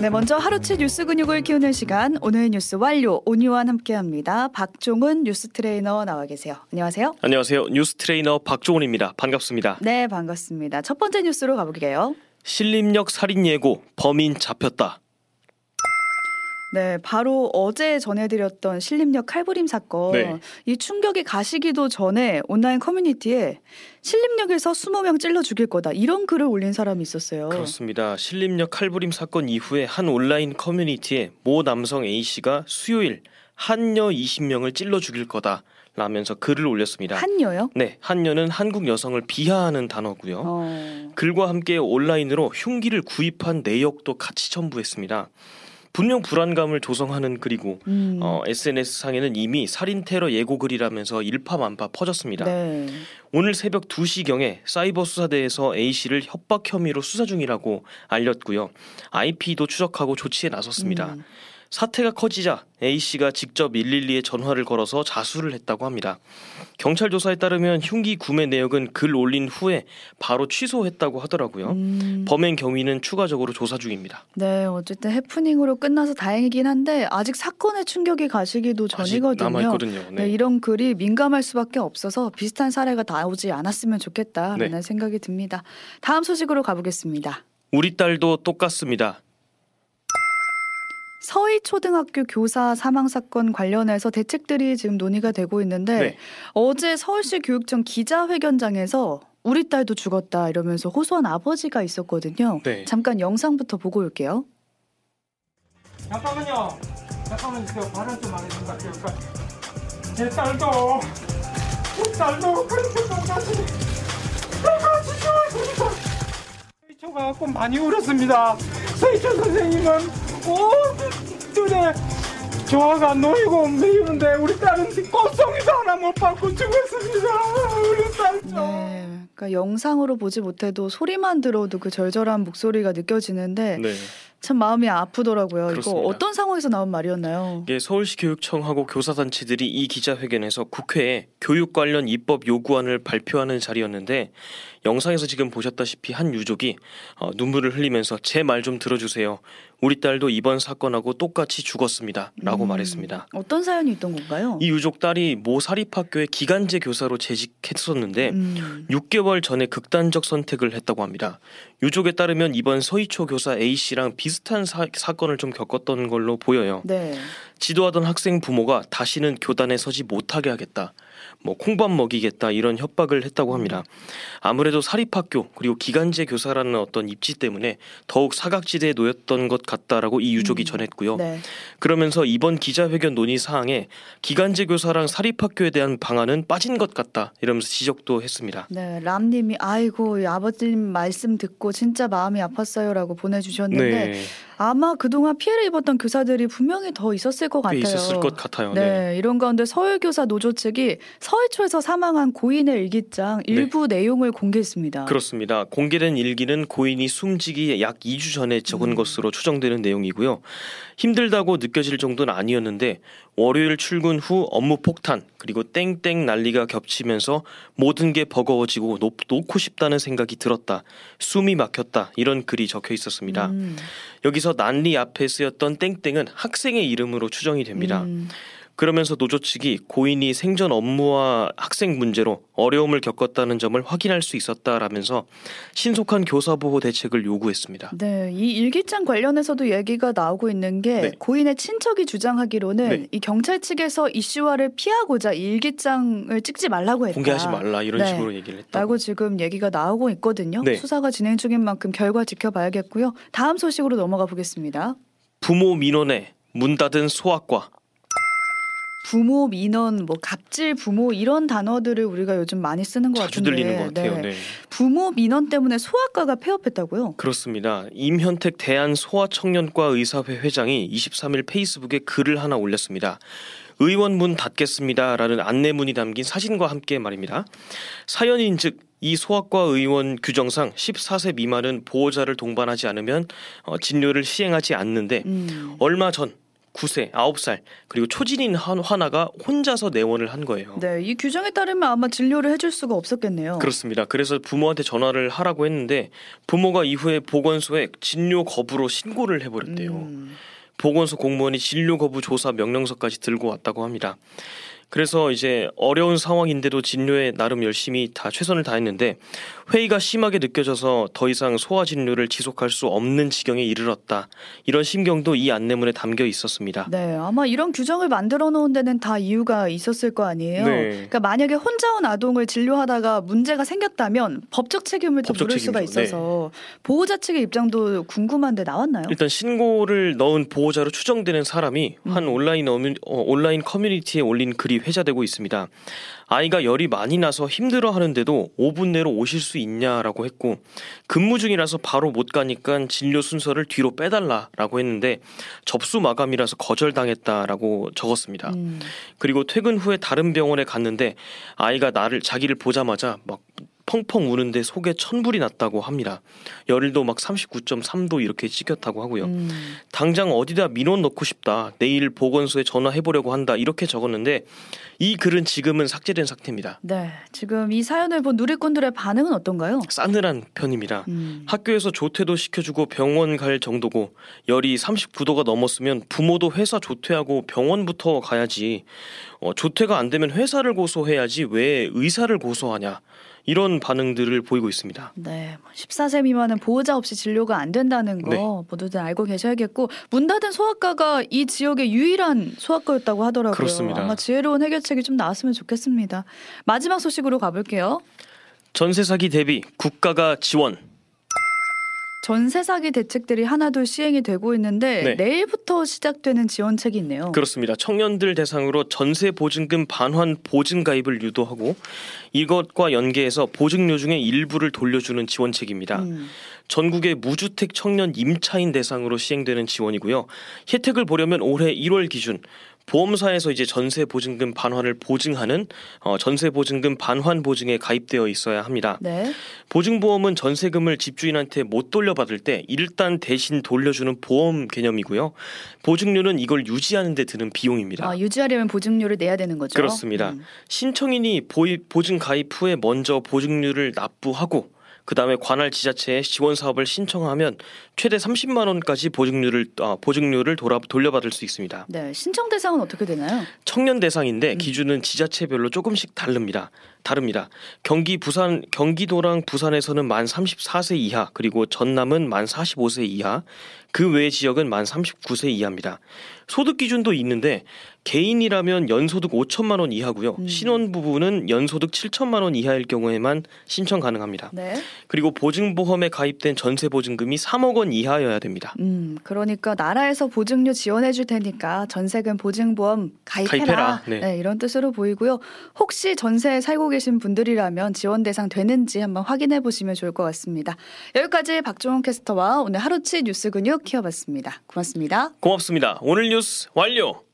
네, 먼저 하루치 뉴스 근육을 키우는 시간 오늘 뉴스 완료 오뉴완 함께합니다. 박종훈 뉴스 트레이너 나와 계세요. 안녕하세요. 안녕하세요. 뉴스 트레이너 박종훈입니다. 반갑습니다. 네, 반갑습니다. 첫 번째 뉴스로 가볼게요. 신림역 살인 예고 범인 잡혔다. 네, 바로 어제 전해드렸던 신림역 칼부림 사건. 네. 이 충격이 가시기도 전에 온라인 커뮤니티에 신림역에서 20명 찔러 죽일 거다. 이런 글을 올린 사람이 있었어요. 그렇습니다. 신림역 칼부림 사건 이후에 한 온라인 커뮤니티에 모 남성 A 씨가 수요일 한여 20명을 찔러 죽일 거다. 라면서 글을 올렸습니다. 한여요? 네, 한여는 한국 여성을 비하하는 단어고요. 어. 글과 함께 온라인으로 흉기를 구입한 내역도 같이 첨부했습니다. 분명 불안감을 조성하는 글이고 음. 어, SNS 상에는 이미 살인 테러 예고 글이라면서 일파만파 퍼졌습니다. 네. 오늘 새벽 2시경에 사이버 수사대에서 A 씨를 협박 혐의로 수사 중이라고 알렸고요. IP도 추적하고 조치에 나섰습니다. 음. 사태가 커지자 A 씨가 직접 112에 전화를 걸어서 자수를 했다고 합니다. 경찰 조사에 따르면 흉기 구매 내역은 글 올린 후에 바로 취소했다고 하더라고요. 음. 범행 경위는 추가적으로 조사 중입니다. 네, 어쨌든 해프닝으로 끝나서 다행이긴 한데 아직 사건의 충격이 가시기도 전이거든요. 남아 있거든요. 네, 네. 이런 글이 민감할 수밖에 없어서 비슷한 사례가 나오지 않았으면 좋겠다라는 네. 생각이 듭니다. 다음 소식으로 가보겠습니다. 우리 딸도 똑같습니다. 서희 초등학교 교사 사망 사건 관련해서 대책들이 지금 논의가 되고 있는데 네. 어제 서울시 교육청 기자회견장에서 우리 딸도 죽었다 이러면서 호소한 아버지가 있었거든요. 네. 잠깐 영상부터 보고 올게요. 잠깐만요. 잠깐만 저 발언 좀안 해준다. 그러니까 제 딸도 제 딸도 그렇게 똑같이 똑같이 죽었습니다. 서희초가 많이 울었습니다. 서희초 선생님은 온 눈에 조화가 놓이고 미우는데 우리 딸은 꽃송이도 하나 못 받고 죽었습니다. 우리 딸도. 네. 그러니까 영상으로 보지 못해도 소리만 들어도 그 절절한 목소리가 느껴지는데 네. 참 마음이 아프더라고요. 그렇습니다. 이거 어떤 상황에서 나온 말이었나요? 이게 서울시 교육청하고 교사단체들이 이 기자회견에서 국회에 교육 관련 입법 요구안을 발표하는 자리였는데 영상에서 지금 보셨다시피 한 유족이 어, 눈물을 흘리면서 제 말 좀 들어주세요. 우리 딸도 이번 사건하고 똑같이 죽었습니다.라고 음. 말했습니다. 어떤 사연이 있던 건가요? 이 유족 딸이 모 사립학교의 기간제 교사로 재직했었는데 음. 6개월 전에 극단적 선택을 했다고 합니다. 유족에 따르면 이번 서희초 교사 A 씨랑 비슷한 사, 사건을 좀 겪었던 걸로 보여요. 네. 지도하던 학생 부모가 다시는 교단에 서지 못하게 하겠다. 뭐 콩밥 먹이겠다 이런 협박을 했다고 합니다. 아무래도 사립학교 그리고 기간제 교사라는 어떤 입지 때문에 더욱 사각지대에 놓였던 것 같다라고 이 유족이 음. 전했고요. 네. 그러면서 이번 기자회견 논의 사항에 기간제 교사랑 사립학교에 대한 방안은 빠진 것 같다 이러면서 지적도 했습니다. 네, 람님이 아이고 이 아버님 말씀 듣고 진짜 마음이 아팠어요라고 보내주셨는데 네, 아마 그동안 피해를 입었던 교사들이 분명히 더 있었을 것꽤 같아요. 있었을 것 같아요. 네, 네. 이런 가운데 서울교사 노조 측이 서울초에서 사망한 고인의 일기장 일부 내용을 공개했습니다. 그렇습니다. 공개된 일기는 고인이 숨지기 약 2주 전에 적은 음. 것으로 추정되는 내용이고요. 힘들다고 느껴질 정도는 아니었는데 월요일 출근 후 업무 폭탄 그리고 땡땡 난리가 겹치면서 모든 게 버거워지고 놓, 놓고 싶다는 생각이 들었다. 숨이 막혔다. 이런 글이 적혀 있었습니다. 음, 여기서 난리 앞에 쓰였던 땡땡은 학생의 이름으로 추정이 됩니다. 음, 그러면서 노조 측이 고인이 생전 업무와 학생 문제로 어려움을 겪었다는 점을 확인할 수 있었다라면서 신속한 교사 보호 대책을 요구했습니다. 네, 이 일기장 관련해서도 얘기가 나오고 있는 게 네. 고인의 친척이 주장하기로는 네. 이 경찰 측에서 이슈화를 피하고자 이 일기장을 찍지 말라고 했다. 공개하지 말라 이런 네. 식으로 얘기를 했다고. 라고 지금 얘기가 나오고 있거든요. 네. 수사가 진행 중인 만큼 결과 지켜봐야겠고요. 다음 소식으로 넘어가 보겠습니다. 부모 민원에 문 닫은 소아과. 부모 민원, 뭐 갑질 부모 이런 단어들을 우리가 요즘 많이 쓰는 것 자주 같은데 들리는 것 같아요. 네. 네. 부모 민원 때문에 소아과가 폐업했다고요? 그렇습니다. 임현택 대한 소아청년과 의사회 회장이 23일 페이스북에 글을 하나 올렸습니다. 의원 문 닫겠습니다라는 안내문이 담긴 사진과 함께 말입니다. 사연인 즉 이 소아과 의원 규정상 14세 미만은 보호자를 동반하지 않으면 어, 진료를 시행하지 않는데 음. 얼마 전 9세, 9살 그리고 초진인 한 화나가 혼자서 내원을 한 거예요. 네, 이 규정에 따르면 아마 진료를 해줄 수가 없었겠네요. 그렇습니다. 그래서 부모한테 전화를 하라고 했는데 부모가 이후에 보건소에 진료 거부로 신고를 해버렸대요. 음, 보건소 공무원이 진료 거부 조사 명령서까지 들고 왔다고 합니다. 그래서 이제 어려운 상황인데도 진료에 나름 열심히 다 최선을 다했는데 회의가 심하게 느껴져서 더 이상 소아 진료를 지속할 수 없는 지경에 이르렀다. 이런 심경도 이 안내문에 담겨 있었습니다. 네, 아마 이런 규정을 만들어 놓은 데는 다 이유가 있었을 거 아니에요. 네. 그러니까 만약에 혼자 온 아동을 진료하다가 문제가 생겼다면 법적 책임을 또 법적 물을 수가 책임이죠. 네. 있어서 보호자 측의 입장도 궁금한데 나왔나요? 일단 신고를 넣은 보호자로 추정되는 사람이 한 온라인 어뮤, 어, 온라인 커뮤니티에 올린 글이 회자되고 있습니다. 아이가 열이 많이 나서 힘들어 하는데도 5분 내로 오실 수 있냐라고 했고 근무 중이라서 바로 못 가니까 진료 순서를 뒤로 빼달라라고 했는데 접수 마감이라서 거절당했다라고 적었습니다. 음, 그리고 퇴근 후에 다른 병원에 갔는데 아이가 나를 자기를 보자마자 막 펑펑 우는데 속에 천불이 났다고 합니다. 열도 막 39.3도 이렇게 찍혔다고 하고요. 음, 당장 어디다 민원 넣고 싶다. 내일 보건소에 전화해 보려고 한다. 이렇게 적었는데 이 글은 지금은 삭제된 상태입니다. 네, 지금 이 사연을 본 누리꾼들의 반응은 어떤가요? 싸늘한 편입니다. 음, 학교에서 조퇴도 시켜주고 병원 갈 정도고 열이 39도가 넘었으면 부모도 회사 조퇴하고 병원부터 가야지 어, 조퇴가 안 되면 회사를 고소해야지 왜 의사를 고소하냐 이런 반응들을 보이고 있습니다. 네, 14세 미만은 보호자 없이 진료가 안 된다는 거 네. 모두들 알고 계셔야겠고 문 닫은 소아과가 이 지역의 유일한 소아과였다고 하더라고요. 그렇습니다. 아마 지혜로운 해결책이 좀 나왔으면 좋겠습니다. 마지막 소식으로 가볼게요. 전세 사기 대비 국가가 지원. 전세 사기 대책들이 하나둘 시행이 되고 있는데 네. 내일부터 시작되는 지원책이 있네요. 그렇습니다. 청년들 대상으로 전세 보증금 반환 보증 가입을 유도하고 이것과 연계해서 보증료 중에 일부를 돌려주는 지원책입니다. 음, 전국의 무주택 청년 임차인 대상으로 시행되는 지원이고요. 혜택을 보려면 올해 1월 기준 보험사에서 이제 전세 보증금 반환을 보증하는 어, 전세 보증금 반환 보증에 가입되어 있어야 합니다. 네. 보증보험은 전세금을 집주인한테 못 돌려받을 때 일단 대신 돌려주는 보험 개념이고요. 보증료는 이걸 유지하는 데 드는 비용입니다. 아, 유지하려면 보증료를 내야 되는 거죠. 그렇습니다. 음. 신청인이 보증 가입 후에 먼저 보증료를 납부하고 그 다음에 관할 지자체에 지원 사업을 신청하면 최대 30만 원까지 보증료를 아, 보증료를 돌아, 돌려받을 수 있습니다. 네, 신청 대상은 어떻게 되나요? 청년 음. 대상인데 기준은 지자체별로 조금씩 다릅니다. 다릅니다. 경기 부산 경기도랑 부산에서는 만 34세 이하 그리고 전남은 만 45세 이하 그 외 지역은 만 39세 이하입니다. 소득 기준도 있는데 개인이라면 연소득 5천만 원 이하고요. 음. 신혼부부는 연소득 7천만 원 이하일 경우에만 신청 가능합니다. 네. 그리고 보증보험에 가입된 전세 보증금이 3억 원 이하여야 됩니다. 음, 그러니까 나라에서 보증료 지원해 줄 테니까 전세금 보증보험 가입해라. 가입해라. 네. 네, 이런 뜻으로 보이고요. 혹시 전세에 살고 계신 분들이라면 지원 대상 되는지 한번 확인해 보시면 좋을 것 같습니다. 여기까지 박종훈 캐스터와 오늘 하루치 뉴스 근육 키워봤습니다. 고맙습니다. 고맙습니다. 오늘 뉴스 완료.